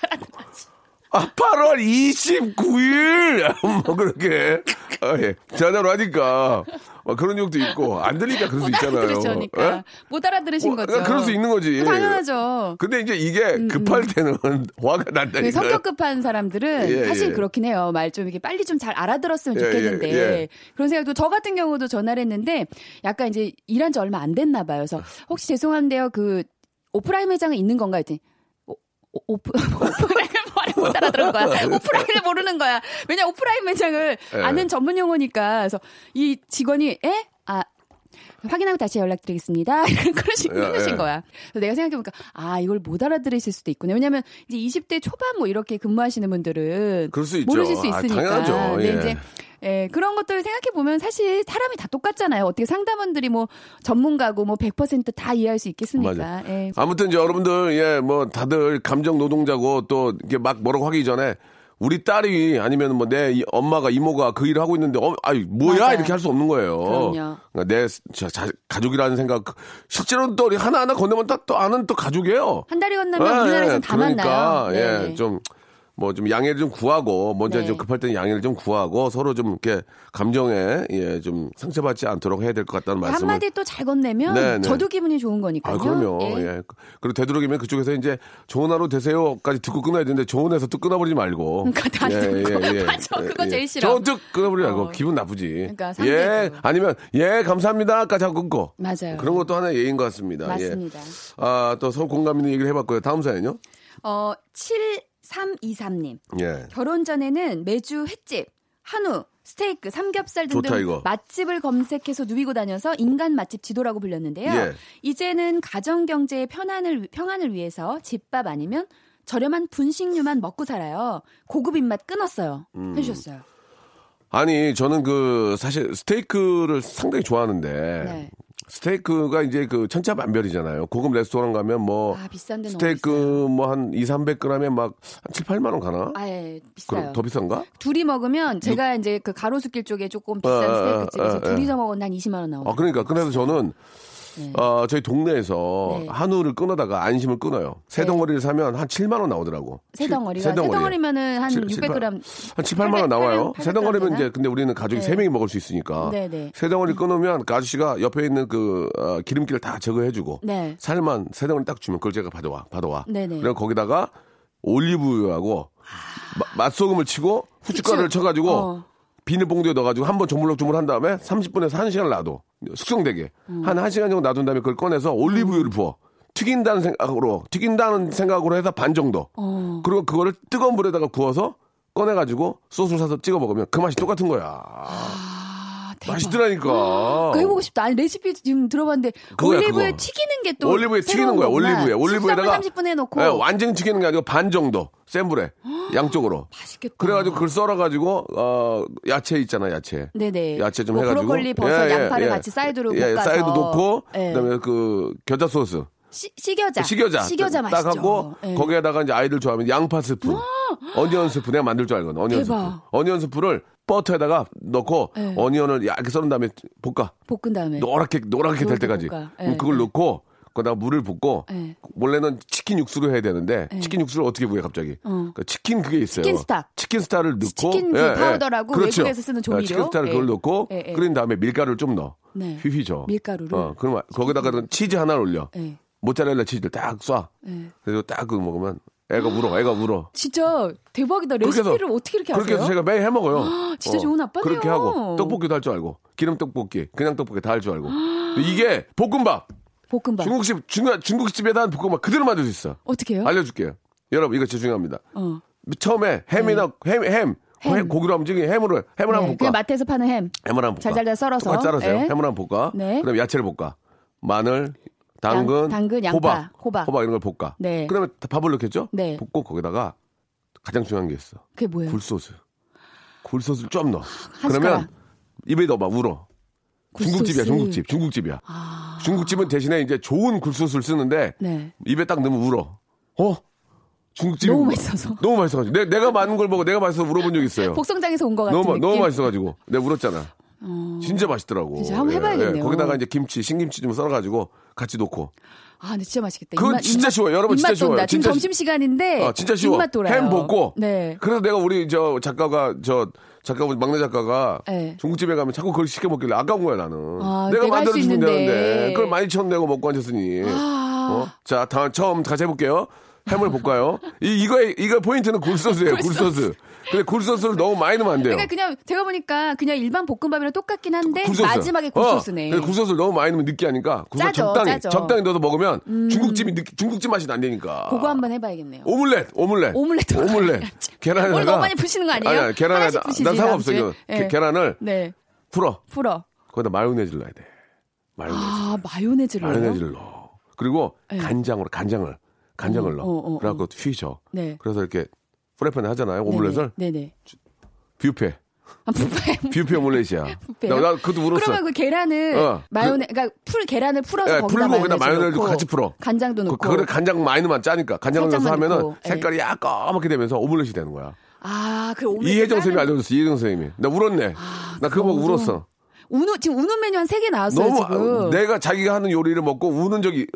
아, 8월 29일! 뭐, 그렇게. 아, 예. 전화로 하니까. 어, 그런 욕도 있고, 안 들리니까 그럴 수 있잖아요. 예? 못 알아들으신 뭐, 거죠. 그럴 수 있는 거지. 당연하죠. 근데 이제 이게 급할 때는 화가 그 난다니까. 성격 급한 사람들은 예, 사실 예. 그렇긴 해요. 말 좀 이렇게 빨리 좀 잘 알아들었으면 예, 좋겠는데 예, 예. 그런 생각도 저 같은 경우도 전화를 했는데 약간 이제 일한 지 얼마 안 됐나 봐요. 그래서 혹시 죄송한데요. 그 오프라인 매장은 있는 건가요? 했더니 오, 오프라인 말을 못 알아들은 거야. 오프라인을 모르는 거야. 왜냐 오프라인 매장을 예. 아는 전문 용어니까 그래서 이 직원이 에? 아 확인하고 다시 연락드리겠습니다. 그러신, 예, 그러신 예. 거야. 그래서 내가 생각해보니까, 아, 이걸 못 알아들으실 수도 있구나. 왜냐면, 이제 20대 초반 뭐 이렇게 근무하시는 분들은. 모르실 수 아, 있으니까. 당연하죠. 근데 예. 이제, 예, 그런 것들 생각해 보면 사실 사람이 다 똑같잖아요. 어떻게 상담원들이 뭐 전문가고 뭐 100%다 이해할 수 있겠습니까? 예. 아무튼 이제 여러분들 예 뭐 다들 감정 노동자고 또 이렇게 막 뭐라고 하기 전에 우리 딸이 아니면 뭐 내 엄마가 이모가 그 일을 하고 있는데 어, 아이 뭐야 맞아요. 이렇게 할 수 없는 거예요. 그럼요. 그러니까 내 자, 자- 가족이라는 생각 실제로는 또 우리 하나 하나 건네면 또, 또 아는 또 가족이에요. 한 달이 건너면 예, 우리나라에서는 예. 다 그러니까 만나요. 예, 네. 좀 뭐 좀 양해를 좀 구하고 먼저 네. 좀 급할 때는 양해를 좀 구하고 서로 좀 이렇게 감정에 예, 좀 상처받지 않도록 해야 될 것 같다는 말씀을 한마디 또 잘 건네면 네, 네. 저도 기분이 좋은 거니까요. 아, 그럼요. 예. 예. 그리고 되도록이면 그쪽에서 이제 좋은 하루 되세요까지 듣고 끊어야 되는데 좋은 에서 또 끊어버리지 말고. 그러니까 다 듣고. 맞아, 그거 제일 싫어. 저뚝 끊어버리지 말고 어. 기분 나쁘지. 그러니까 예. 아니면 예 감사합니다까지 하고 끊고. 맞아요. 그런 것도 하나의 예인 것 같습니다. 맞습니다. 예. 아, 또 서로 공감 있는 얘기를 해봤고요. 다음 사연요? 어, 7323님. 예. 결혼 전에는 매주 횟집, 한우, 스테이크, 삼겹살 등등 좋다. 맛집을 검색해서 누비고 다녀서 인간 맛집 지도라고 불렸는데요. 예. 이제는 가정 경제의 편안을 평안을 위해서 집밥 아니면 저렴한 분식류만 먹고 살아요. 고급 입맛 끊었어요. 음. 해주셨어요. 아니, 저는 그, 사실 스테이크를 상당히 좋아하는데. 네. 스테이크가 이제 그 천차만별이잖아요. 고급 레스토랑 가면 뭐. 아 스테이크. 뭐 한 2, 300g에 막 한 7, 8만 원 가나? 아예 그럼 비싸요. 더 비싼가? 둘이 먹으면 제가 이제 그 가로수길 쪽에 조금 비싼 어, 어, 스테이크 집에서 어, 어. 둘이서 먹으면 한 20만 원 나오죠. 아, 그러니까. 그래서 저는, 네. 어, 저희 동네에서 네. 한우를 끊어다가 안심을 끊어요. 세 네. 덩어리를 사면 한 7만 원 나오더라고. 세 덩어리가 세세 덩어리에. 덩어리 면은 한 칠- 칠, 600g 한 7, 8만 원 나와요. 800, 세 덩어리면 800g 이제, 근데 우리는 가족이 네. 세 명이 먹을 수 있으니까. 네네. 세 덩어리 끊으면 그 아저씨가 옆에 있는 그, 어, 기름기를 다 제거해 주고. 네. 살만 세 덩어리 딱 주면 그걸 제가 받아와, 받아와. 네네. 그리고 거기다가 올리브유하고 마- 맛소금을 치고 후춧가루를 후추. 쳐가지고 어. 비닐봉투에 넣어가지고 한번 조물럭 조물 한 다음에 30분에서 1시간 놔둬. 숙성되게. 음. 한 1시간 정도 놔둔 다음에 그걸 꺼내서 올리브유를 부어. 튀긴다는 생각으로, 튀긴다는 생각으로 해서 반 정도. 어. 그리고 그거를 뜨거운 물에다가 구워서 꺼내 가지고 소스를 사서 찍어 먹으면 그 맛이 똑같은 거야. 아, 대박. 맛있더라니까. 그거 해보고 싶다. 아니 레시피 지금 들어봤는데 그거야, 올리브에 그거. 튀기는 게 또 올리브에 튀기는 거야. 올리브에. 올리브에다가 30분 해놓고 예, 완전히 튀기는 게 아니고 반 정도 센 불에 양쪽으로. 맛있겠다. 그래가지고 그걸 썰어가지고 어 야채 있잖아 야채. 네네. 야채 좀 뭐 해가지고 브로콜리, 버섯, 양파를 같이 사이드로 예, 볶아서. 사이드 놓고 예. 그다음에 그 겨자 소스 시, 식여자. 식여자 식여자 딱 맛있죠. 하고 예. 거기에다가 이제 아이들 좋아하면 양파 스프, onion soup 내가 만들 줄 알거든. onion 대박. soup. onion soup를 버터에다가 넣고 예. onion을 얇게 썰은 다음에 볶아. 볶은 다음에 노랗게 노랗게 될 때까지. 예, 그걸 예. 넣고 거기다가 물을 붓고 예. 원래는 치킨 육수를 해야 되는데 치킨 육수를 어떻게 구해 갑자기? 그 치킨 그게 있어요. chicken stock. chicken stock을 넣고 치킨 그 파우더라고 그렇죠. 외국에서 쓰는 조미료. 어, chicken stock을 그걸 예. 넣고 예, 예. 끓인 다음에 밀가루를 좀 넣어. 네. 휘휘 저. 밀가루를? 어, 그럼 거기다가 치즈 하나를 올려. 예. 모짜렐라 치즈를 딱 쏴. 예. 그래서 딱 그거 먹으면 애가 울어. 애가 울어. 진짜 대박이다. 그렇게 해서- 레시피를 어떻게 이렇게 그렇게 아세요? 해서 제가 매일 해 먹어요. 진짜 좋은 아빠네요. 그렇게 하고 떡볶이도 할 줄 알고 기름 떡볶이, 그냥 떡볶이 다 할 줄 알고. 이게 볶음밥. 볶음밥. 중국집 중국 중국집에다 한 볶음밥 그대로 만들 수 있어. 어떻게 해요? 알려줄게요. 여러분 이거 진짜 중요합니다. 어. 처음에 햄이나 햄, 햄, 햄. 고기로 하면 지금 햄으로 햄을 네, 한번 볶아. 마트에서 파는 햄. 햄을 한번 볶아. 잘잘잘 썰어서. 똑같이 썰어서요. 예. 햄을 한번 볶아. 네. 그다음에 야채를 볶아. 마늘, 당근, 양- 당근, 양파, 호박, 호박. 이런 걸 볶아. 네. 그다음에 밥을 넣겠죠? 네. 볶고 거기다가 가장 중요한 게 있어. 그게 뭐예요? 굴소스. 굴소스를 좀 넣어. 한 그러면. 입에 넣어봐 울어. 굴소스. 중국집이야, 중국집. 중국집이야. 중국집은 대신에 이제 좋은 굴소스를 쓰는데 네. 입에 딱 넣으면 울어. 어? 중국집 너무 맛있어서. 너무 맛있어가지고 내, 내가 많은 걸 보고 내가 맛있어 서 울어본 적 있어요. 복성장에서 온것 같은 너무 느낌. 어. 너무 맛있어가지고 내가 울었잖아. 진짜 맛있더라고. 진짜 한번 해봐야겠네요. 거기다가 이제 김치, 신김치 좀 썰어가지고 같이 놓고. 아, 근데 진짜 맛있겠다. 그건 진짜 쉬워요. 여러분, 진짜 입맛. 쉬워요. 지금 진짜 점심 시간인데 아, 진짜 쉬워. 입맛 돌아요. 햄 볶고. 네. 그래서 내가 우리 저 작가가 저 작가 막내 작가가 네. 중국집에 가면 자꾸 그걸 시켜 먹길래 아까운 거야 나는. 아, 내가 만들어 주면 있는데. 되는데 그걸 많이 천 내고 먹고 앉았으니. 아. 어? 자, 다음 처음 다시 해볼게요. 햄을 볶아요. 이 이거의 이거 포인트는 굴소스예요. 굴소스. 근데 굴소스를 너무 많이 넣으면 안 돼요. 그러니까 그냥 제가 보니까 그냥 일반 볶음밥이랑 똑같긴 한데 굴소스. 마지막에 굴소스네. 어, 근데 굴소스를 너무 많이 넣으면 느끼하니까 굴소스 짜죠, 적당히 짜죠. 음. 적당히 넣어서 먹으면 중국집이 느끼, 중국집 맛이 안 되니까. 그거 한번 해봐야겠네요. 오믈렛, 오믈렛. 오믈렛. 오믈렛. 계란에다가. 오늘 너무 많이 푸시는 거 아니에요? 아니야, 계란에다. 난 상관없어. 게- 예. 계란을 네. 풀어. 풀어. 거기다 마요네즈를 넣어야 돼. 마요네즈. 아, 마요네즈를. 마요네즈를 넣어. 그리고 네. 간장으로, 간장을. 간장을 어, 넣어. 어, 어, 그래갖고 휘져. 네. 그래서 이렇게 프라이팬에 하잖아요. 오믈렛을. 네네. 뷔페. 아, 뷔페. 뷔페 오믈렛이야. 나, 나 그것도 울었어. 그러면 그 계란을 어, 마요네, 그러니까 풀 계란을 풀어서 예, 거기다 풀고 그다음 마요네즈 같이 풀어. 간장도 넣고. 그, 그래 간장 넣으면 짜니까 간장을 넣어서 하면은 넣고, 예. 색깔이 약간 까맣게 되면서 오믈렛이 되는 거야. 아, 그 오늘 이혜정 선생님이 알려줬어. 이혜정 선생님이. 나 울었네. 나 그거 보고 그거 울었어. 우는 지금 우는 메뉴 한 세 개 나왔어요 너무 지금. 내가 자기가 하는 요리를 먹고 우는 적이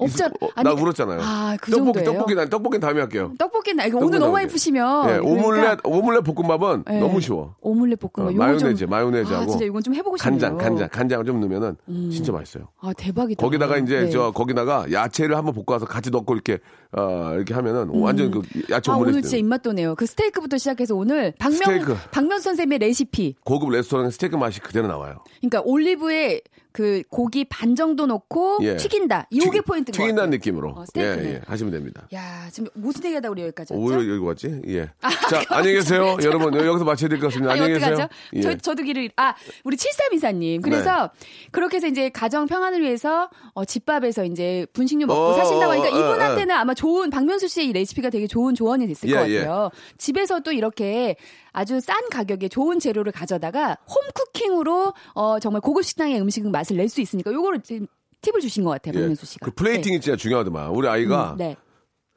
없잖- 어, 아니, 나 울었잖아요. 아, 그 떡볶이? 떡볶이 난 떡볶이 다음에 할게요. 떡볶이 나 이거 오늘 너무 나오게. 예쁘시면 예, 오믈렛 그러니까- 오믈렛 볶음밥은 예. 너무 쉬워. 오믈렛 볶음밥 어, 마요네즈, 좀, 마요네즈하고 아, 진짜 이건 좀 해보고 싶네요. 간장, 간장, 간장을 좀 넣으면은 진짜 맛있어요. 아 대박이다. 거기다가 이제 네. 저 거기다가 야채를 한번 볶아서 같이 넣고 이렇게 어 이렇게 하면은 완전 그 야채 아, 오믈렛 오늘 진짜 입맛 도네요. 그 스테이크부터 시작해서 오늘 박명 스테이크. 박명 선생님의 레시피. 고급 레스토랑 스테이크 맛이 그대로 나와요. 그러니까 올리브에 그 고기 반 정도 넣고 예. 튀긴다. 이게 튀긴- 포인트인 것 튀긴다는. 느낌으로 어, 예. 예, 하시면 됩니다. 야 지금 무슨 얘기하다 우리 여기까지 오, 왔죠? 왜 여기 왔지? 예. 자, 안녕히 계세요. 여러분, 여기서 마쳐야 될 것 같습니다. 아니 안녕히 계세요. 예. 저, 저도 길을 아 우리 7324님 그래서 네. 그렇게 해서 이제 가정 평안을 위해서 어, 집밥에서 이제 분식류 먹고 어, 사신다고 하니까 어, 어, 이분한테는 아마 좋은 박명수 씨의 이 레시피가 되게 좋은 조언이 됐을 예, 것 예. 같아요. 집에서도 이렇게 아주 싼 가격에 좋은 재료를 가져다가 홈쿠킹으로 어, 정말 고급 식당의 음식 맛을 낼 수 있으니까 요거를 지금 팁을 주신 것 같아요, 예. 박명수 씨가. 그 플레이팅이 진짜 중요하더만. 우리 아이가 네. 네.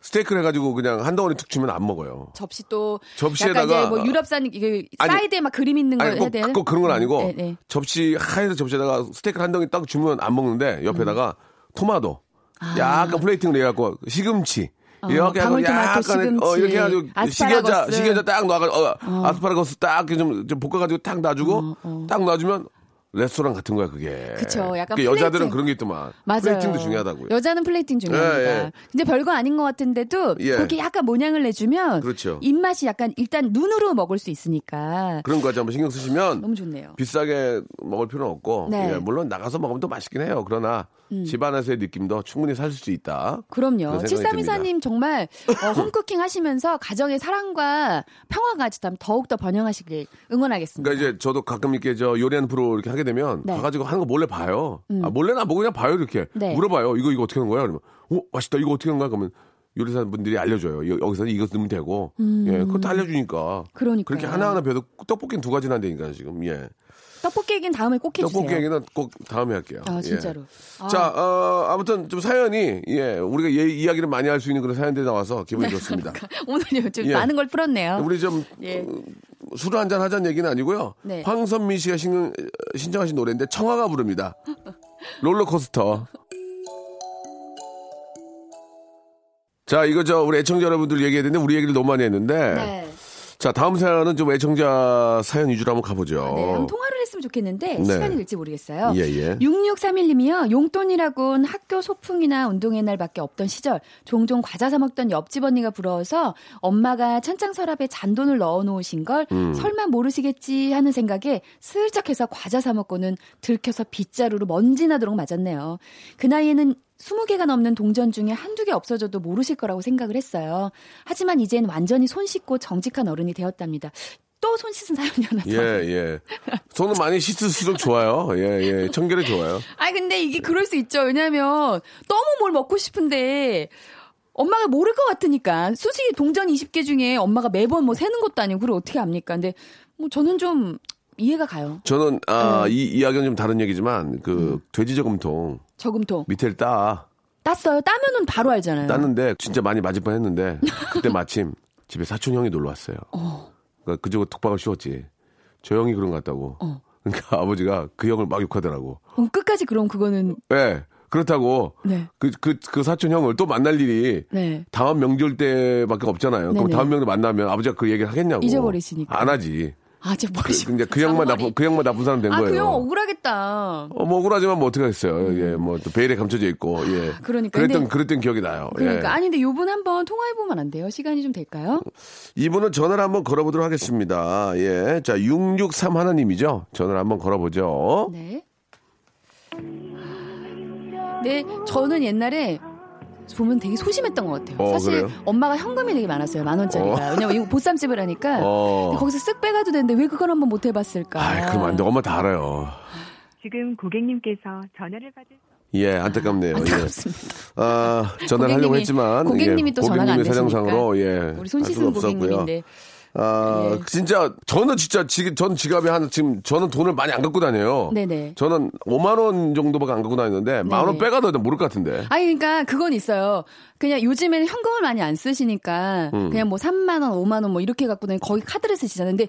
스테이크를 해가지고 그냥 한 덩어리 툭 주면 안 먹어요. 접시 또 접시에다가- 뭐 유럽산 이게 아니, 사이드에 막 그림 있는 거 아니, 해야 꼭, 돼요? 꼭 그런 건 아니고 네, 네. 접시 하얀 접시에다가 스테이크 한 덩이 딱 주면 안 먹는데 옆에다가 토마토, 약간 플레이팅을 해갖고 시금치. 어, 이렇게 하고 약간 시금치, 어, 이렇게 해가지고 시계자 아스파라거스. 시계자 딱 놔가 어, 아스파라거스 딱 좀 좀 볶아가지고 딱 놔주고 딱 놔주면 레스토랑 같은 거야 그게. 어, 그쵸, 약간 그게 여자들은. 그런 게 있더만. 맞아요. 플레이팅도 중요하다고요. 여자는 플레이팅 중요합니다. 예, 예. 근데 별거 아닌 것 같은데도 예. 그렇게 약간 모양을 내주면 그렇죠. 입맛이 약간 일단 눈으로 먹을 수 있으니까 그런 거까지 한번 신경 쓰시면 너무 좋네요. 비싸게 먹을 필요는 없고 네. 음. 예, 물론 나가서 먹으면 또 맛있긴 해요. 그러나 집안에서의 느낌도 충분히 살 수 있다. 그럼요. 7324님 정말 어, 홈쿠킹 하시면서 가정의 사랑과 평화가 더욱더 번영하시길 응원하겠습니다. 그러니까 이제 저도 가끔 이렇게 저 요리하는 프로 이렇게 하게 되면 네. 가가지고 하는 거 몰래 봐요. 아, 몰래는 안 보고 그냥 봐요 이렇게 네. 물어봐요. 이거 이거 어떻게 하는 거야? 그러면 어 맛있다. 이거 어떻게 하는 거야? 그러면 요리사 분들이 알려줘요. 여- 여기서는 이거 넣으면 되고 예 그것도 알려주니까 음. 그러니까요. 그렇게 하나 하나 배도 떡볶이는 두 가지나 한다니까 지금 예 떡볶이 얘기는 다음에 꼭 해주세요. 떡볶이 얘기는 꼭 다음에 할게요. 아 예. 진짜로. 아, 자, 어, 아무튼 좀 사연이, 예, 우리가 예, 이야기를 많이 할 수 있는 그런 사연들이 나와서 기분이 좋습니다. 오늘 좀 예. 많은 걸 풀었네요. 우리 좀, 예. 어, 술을 한잔 하자는 얘기는 아니고요. 네. 황선미 씨가 신, 신청하신 노래인데 청아가 부릅니다. 롤러코스터. 자, 이거 저 우리 애청자 여러분들 얘기해야 되는데 우리 얘기를 너무 많이 했는데. 네. 자, 다음 사연은 좀 애청자 사연 위주로 한번 가보죠. 네, 한번 통화를 했으면 좋겠는데 네. 시간이 될지 모르겠어요. 예, 예. 6631님이요. 용돈이라곤 학교 소풍이나 운동회 날밖에 없던 시절 종종 과자 사 먹던 옆집 언니가 부러워서 엄마가 찬장 서랍에 잔돈을 넣어 놓으신 걸 음. 설마 모르시겠지 하는 생각에 슬쩍 해서 과자 사 먹고는 들켜서 빗자루로 먼지 나도록 맞았네요. 그 나이에는 20개가 넘는 동전 중에 한두 개 없어져도 모르실 거라고 생각을 했어요. 하지만 이젠 완전히 손 씻고 정직한 어른이 되었답니다. 또 손 씻은 사연이 하나 더. 예, 예. 손은 많이 씻을수록 좋아요. 예, 예. 청결이 좋아요. 아니 근데 이게 그럴 수 있죠. 왜냐면 너무 뭘 먹고 싶은데 엄마가 모를 것 같으니까 수식이 동전 20개 중에 엄마가 매번 뭐 세는 것도 아니고 그걸 어떻게 압니까? 근데 뭐 저는 좀 이해가 가요. 저는, 아, 네. 이 이야기는 좀 다른 얘기지만, 그, 음. 돼지 저금통 저금통 밑에를 따. 땄어요. 따면은 바로 알잖아요. 땄는데 진짜 많이 맞을 뻔 했는데 그때 마침 집에 사촌 형이 놀러 왔어요. 그러니까 그저거 독박을 씌웠지. 저 형이 그런 것 같다고. 어. 그러니까 아버지가 그 형을 막 욕하더라고. 그럼 끝까지 그럼 그거는 예. 그렇다고 네. 그, 그, 그 사촌 형을 또 만날 일이 네. 다음 명절 때밖에 없잖아요. 그럼 네네. 다음 명절 만나면 아버지가 그 얘기를 하겠냐고. 잊어버리시니까. 안 하지. 아, 저 그, 머리 근데 그 형만 나쁜, 그 형만 나쁜 사람 된 아, 거예요. 그 형 억울하겠다. 어, 뭐 억울하지만 뭐 어떻게 하겠어요. 예, 뭐 또 베일에 감춰져 있고, 예. 그러니까. 그랬던, 근데- 그랬던 기억이 나요. 그러니까 예. 아니 근데 요분 한번 통화해 보면 안 돼요? 시간이 좀 될까요? 이분은 전화를 한번 걸어보도록 하겠습니다. 예. 자, 663 하나님이죠. 전화를 한번 걸어보죠. 네. 네, 저는 옛날에 보면 되게 소심했던 것 같아요. 어, 사실 그래요? 엄마가 현금이 되게 많았어요. 만 원짜리가. 왜냐면 이거 보쌈집을 하니까 어. 거기서 쓱 빼가도 되는데 왜 그걸 한번 못 해봤을까? 아, 그럼 안 돼. 엄마 다 알아요. 지금 고객님께서 전화를 받을 예, 안타깝네요. 안타깝습니다. 예. 아, 전화를 하려고 고객님이- 했지만 고객님이 예, 또 전화가 안 고객님의 사정상으로. 예. 우리 손할 씻은. 고객님인데. 아, 예. 진짜 저는 진짜 지금 전 지갑에 한 지금 저는 돈을 많이 안 갖고 다녀요. 네네. 저는 5만 원 정도밖에 안 갖고 다니는데 만원 네네. 빼가도 모를 것 같은데. 아니 그러니까 그건 있어요. 그냥 요즘에는 현금을 많이 안 쓰시니까 음. 그냥 뭐 3만 원, 5만 원 뭐 이렇게 갖고 다니 거기 카드를 쓰시잖아요. 근데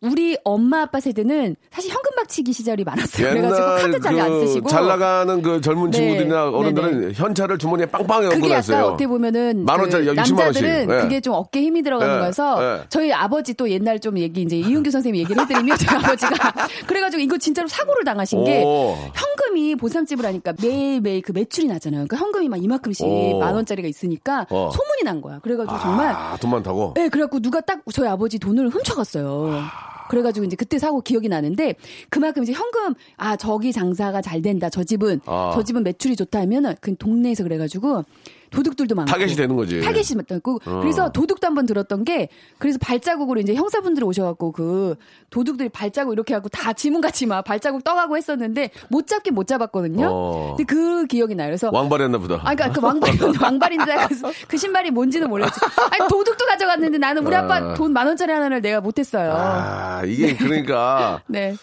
우리 엄마 아빠 세대는 사실 현금 박치기 시절이 많았어요. 그래가지고 카드 잘안그 쓰시고 잘 나가는 그 젊은 네. 친구들이나 어른들은 네네. 현찰을 주머니에 빵빵하게 그게 얹어놨어요. 약간 어떻게 보면은 만 원짜리 그 20만 원씩. 남자들은 예. 그게 좀 어깨 힘이 들어가는 예, 거여서 예. 저희 아버지 또 옛날 좀 얘기 이제 이윤규 선생님 얘기를 해드리면 저희 아버지가 그래가지고 이거 진짜로 사고를 당하신 게 오. 현금이 보쌈집을 하니까 매일 매일 그 매출이 나잖아요. 그러니까 현금이 막 이만큼씩 오. 만 원짜리가 있으니까 어. 소문이 난 거야. 그래가지고 정말 아, 돈 많다고? 네, 그래갖고 누가 딱 저희 아버지 돈을 훔쳐갔어요. 그래가지고 이제 그때 사고 기억이 나는데 그만큼 이제 현금 아 저기 장사가 잘 된다 저 집은 아. 저 집은 매출이 좋다 하면은 그 동네에서 그래가지고 도둑들도 많고 타겟이 되는 거지. 타겟이 맞고 어. 그래서 도둑도 한번 들었던 게 그래서 발자국으로 이제 형사분들이 오셔갖고 그 도둑들이 발자국 이렇게 하고 다 지문같이 막 발자국 떠가고 했었는데 못 잡긴 못 잡았거든요. 어. 근데 그 기억이 나요. 그래서 왕발했나 보다. 아, 그러니까 그 왕발 왕발인데 그, 그 신발이 뭔지는 모르겠지. 아니 도둑도 가져갔는데 나는 우리 아빠 아. 돈만 원짜리 하나를 내가 못했어요. 아, 이게 그러니까 네.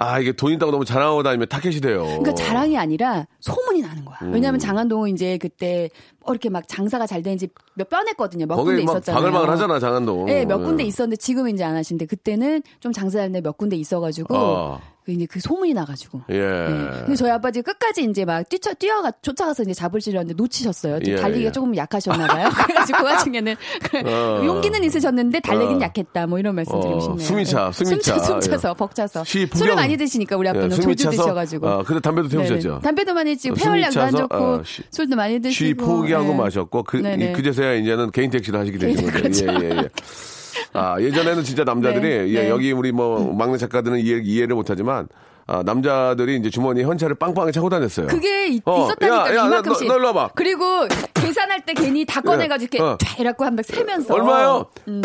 아, 이게 돈 있다고 너무 자랑하고 다니면 타겟이 돼요. 그러니까 자랑이 아니라 소문이 나는 거야. 음. 왜냐하면 장안동은 이제 그때 뭐 이렇게 막 장사가 잘 되는지 몇 뻔했거든요. 몇 군데 있었잖아요. 바글바글 하잖아, 장안동. 네, 몇 군데 예. 있었는데 지금은 이제 안 하시는데 그때는 좀 장사 잘데 몇 군데 있어가지고 어. 그 이제 그 소문이 나가지고. 예. 네. 근데 저희 아버지 끝까지 이제 막 뛰쳐 뛰어가 쫓아가서 이제 잡으시려는데 놓치셨어요. 좀 예, 달리기가 예. 조금 약하셨나봐요. 그래가지고 그 와중에는 어. 용기는 있으셨는데 달리기는 어. 약했다. 뭐 이런 말씀 드리고 어, 싶네요. 숨이 차, 네. 숨이 차. 숨 차서 예. 벅차서 시 술을 많이 드시니까 우리 아빠는 예, 조주 차서, 드셔가지고. 아, 근데 담배도 태우셨죠? 네네. 담배도 많이 드시고 숨이 폐활량도 안 좋고 아, 쉬- 술도 많이 드시고. 쉬 포기하고 네. 마셨고 그 네네. 그제서야 이제는 개인 택시를 하시게 되신 거죠. 그렇죠. 예, 예, 예. 아, 예전에는 진짜 남자들이 네, 예, 네. 여기 우리 뭐 막내 작가들은 이해, 이해를 못 하지만 아, 남자들이 이제 주머니에 현찰을 빵빵하게 차고 다녔어요. 그게 있, 어, 있었다니까 야, 야, 이만큼씩. 너- 너 일로 와봐. 그리고 계산할 때 괜히 다 꺼내가지고 이렇게 어. 쫙 이라고 한번 세면서. 얼마요? 음.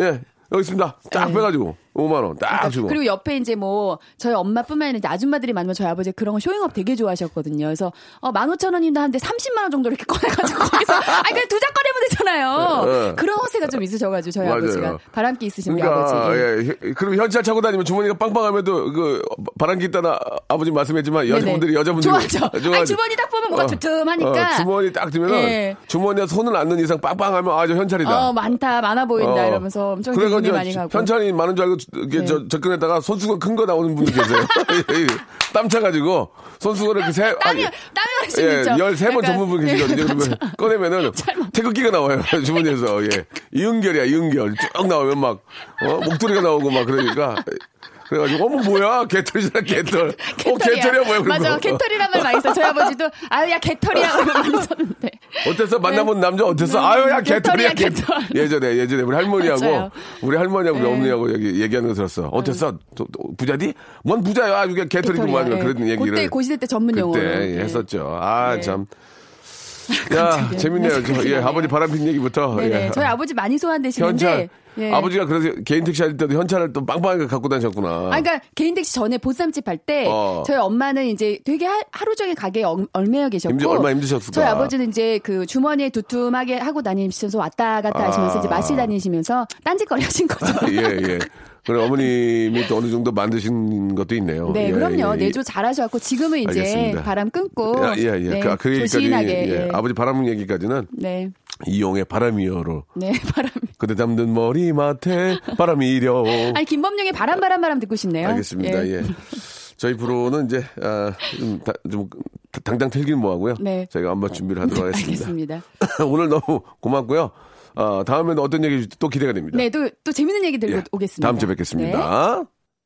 예, 여기 있습니다. 딱 네. 빼가지고 5만 원 딱 주고. 그리고 옆에 이제 뭐 저희 엄마뿐만 아니라 아줌마들이 많으면 저희 아버지 그런 거 showing up 되게 좋아하셨거든요. 그래서 어, 15,000원인데 한데 30만 원 정도 이렇게 꺼내가지고 거기서 아 그냥 두장 꺼내면 되잖아요. 네, 네. 그런 허세가 좀 있으셔가지고 저희 맞아요. 아버지가 바람기 있으신 우리 그러니까 아버지. 예, 예. 그럼 현찰 차고 다니면 주머니가 빵빵하면도 그 바람기 있다나 아버지 말씀했지만 여자분들이 네네. 여자분들이 좋아하죠. 아니, 주머니 딱 보면 뭔가 두툼하니까. 어, 주머니 딱 들면은 예. 주머니에 손을 안 넣는 이상 빵빵하면 아저 현찰이다. 어 많다 많아 보인다 어. 이러면서 엄청 기분이 많이 가고. 현찰이 많은 줄 알고 이렇게 네. 저 접근했다가 손수건 큰 거 나오는 분이 계세요. 땀 차가지고 손수건을 이렇게 세 땀이 아니, 땀이 예, 있죠. 13번 약간, 전문 분 계시거든요. 예, 그러면. 꺼내면은 태극기가 나와요. 주머니에서. 예. 이은결이야, 이은결. 쭉 나오면 막, 어, 목도리가 나오고 막 그러니까. 그래가지고, 어머, 뭐야? 개털이잖아, 개털. 어, 개털이야, 뭐야, 그런 맞아. 거. 개털이란 말 많이 써. 저희 아버지도 아유 야 개털이라고 많이 썼는데. 어땠어? 만나본 남자 어땠어? 음, 아유, 야, 개털이야, 개털이야, 개털. 개털. 예전에, 예전에 우리 할머니하고, 맞아요. 우리 할머니하고 우리 네. 어머니하고 얘기, 얘기하는 거 들었어. 어땠어? 또- 또 부자디? 뭔 부자야? 아, 이게 개털이구만. 개털이야. 그런 예. 얘기를. 그때 고시대 때 전문 용어로. 그때 예. 했었죠. 아, 네. 참. 야. 재밌네요. 저, 예. 아버지 바람핀 얘기부터. 네네. 예. 저희 아버지 많이 소환되시는데. 현찰. 예. 아버지가 그래서 개인 택시 할 때도 현찰을 또 빵빵하게 갖고 다니셨구나. 아, 그러니까 개인 택시 전에 보쌈집 할때 어. 저희 엄마는 이제 되게 하, 루 종일 가게에 얼- 얼매여 계셨고 힘들- 얼마나 힘드셨을까. 저희 아버지는 이제 그 주머니에 두툼하게 하고 다니시면서 왔다 갔다 하시면서 이제 아. 마실 다니시면서 딴짓거리 하신 거죠. 예, 예. 그래 어머님이 또 어느 정도 만드신 것도 있네요. 네, 예, 그럼요. 예, 내조 잘하셔갖고 지금은 이제 알겠습니다. 바람 끊고 예, 예, 예. 네, 그, 그 얘기까지 조신하게 예. 예. 아버지 바람 얘기까지는 네, 이용의 바람이여로 네 바람. 그대 담든 머리맡에 바람이려. 아니 김범용의 바람 바람 바람 듣고 싶네요. 알겠습니다. 예. 저희 프로는 이제 아, 좀, 다- 좀 당장 틀긴 뭐하고요. 네. 저희가 한번 준비를 하도록 하겠습니다. 알겠습니다. 오늘 너무 고맙고요. 어, 다음에는 어떤 얘기 또 기대가 됩니다. 네, 또, 또 재밌는 얘기 들고 예, 오겠습니다. 다음 주에 네. 뵙겠습니다.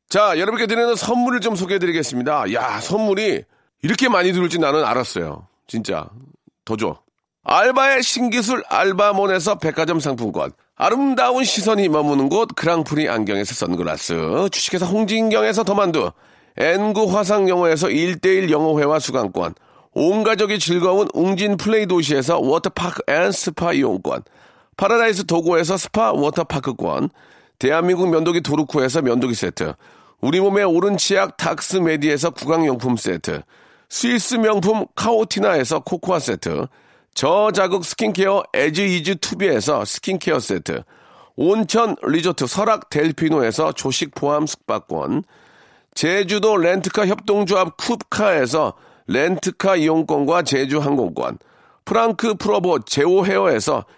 자, 여러분께 드리는 선물을 좀 소개해 드리겠습니다. 야, 선물이 이렇게 많이 들을지 나는 알았어요. 진짜. 더 줘. 알바의 신기술 알바몬에서 백화점 상품권. 아름다운 시선이 머무는 곳 그랑프리 안경에서 선글라스. 주식회사 홍진경에서 더만두. N구 화상영어에서 1대1 영어회화 수강권. 온 가족이 즐거운 웅진 플레이 도시에서 워터파크 앤 스파 이용권. 파라다이스 도고에서 스파 워터파크권, 대한민국 면도기 도루코에서 면도기 세트, 우리 몸의 오른 치약 닥스메디에서 구강용품 세트, 스위스 명품 카오티나에서 코코아 세트, 저자극 스킨케어 에즈이즈 투비에서 스킨케어 세트, 온천 리조트 설악 델피노에서 조식 포함 숙박권, 제주도 렌트카 협동조합 쿱카에서 렌트카 이용권과 제주 항공권, 프랑크 프로보 제오 헤어에서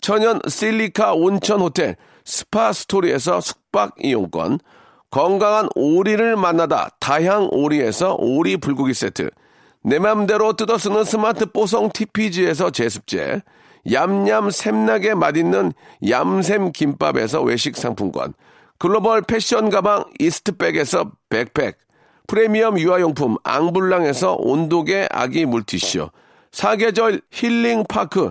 천연 실리카 온천 호텔 스파 스토리에서 숙박 이용권, 건강한 오리를 만나다 다향 오리에서 오리 불고기 세트, 내 맘대로 뜯어 쓰는 스마트 뽀송 TPG에서 제습제, 얌얌 샘나게 맛있는 얌샘 김밥에서 외식 상품권, 글로벌 패션 가방 이스트백에서 백팩, 프리미엄 유아용품 앙블랑에서 온도계 아기 물티슈, 사계절 힐링 파크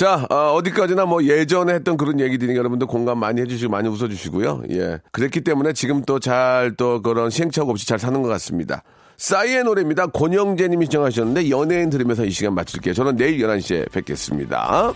자, 어, 디까지나 뭐 예전에 했던 그런 얘기들이 여러분들 공감 많이 해주시고 많이 웃어주시고요. 예. 그랬기 때문에 지금 또잘또 그런 시행착오 없이 잘 사는 것 같습니다. 싸이의 노래입니다. 권영재 님이 시청하셨는데 연예인 들으면서 이 시간 마칠게요. 저는 내일 11시에 뵙겠습니다.